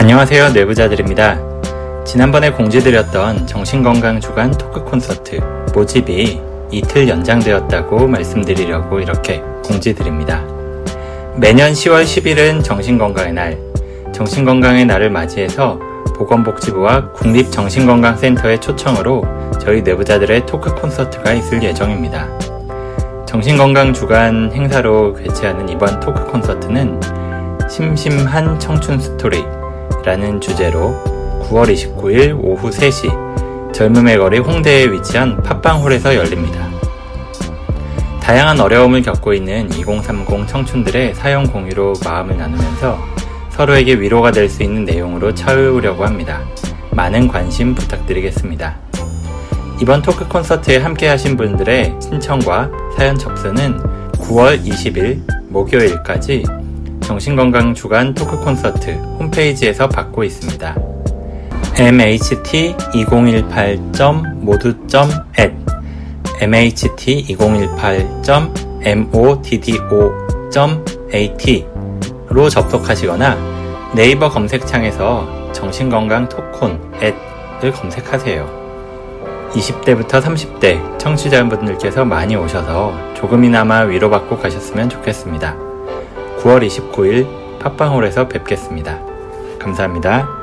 안녕하세요 내부자들입니다. 지난번에 공지드렸던 정신건강 주간 토크 콘서트 모집이 이틀 연장되었다고 말씀드리려고 이렇게 공지드립니다. 매년 10월 10일은 정신건강의 날, 정신건강의 날을 맞이해서 보건복지부와 국립정신건강센터의 초청으로 저희 내부자들의 토크 콘서트가 있을 예정입니다. 정신건강 주간 행사로 개최하는 이번 토크 콘서트는 심심한 청춘 스토리 라는 주제로 9월 29일 오후 3시 젊음의 거리 홍대에 위치한 팟빵홀에서 열립니다. 다양한 어려움을 겪고 있는 2030 청춘들의 사연 공유로 마음을 나누면서 서로에게 위로가 될 수 있는 내용으로 채우려고 합니다. 많은 관심 부탁드리겠습니다. 이번 토크 콘서트에 함께 하신 분들의 신청과 사연 접수는 9월 20일 목요일까지 정신건강 주간 토크 콘서트 홈페이지에서 받고 있습니다. mht2018.modu.at mht2018.moddo.at로 접속하시거나 네이버 검색창에서 정신건강 토콘 앳을 검색하세요. 20대부터 30대 청취자분들께서 많이 오셔서 조금이나마 위로받고 가셨으면 좋겠습니다. 9월 29일 팟빵홀에서 뵙겠습니다. 감사합니다.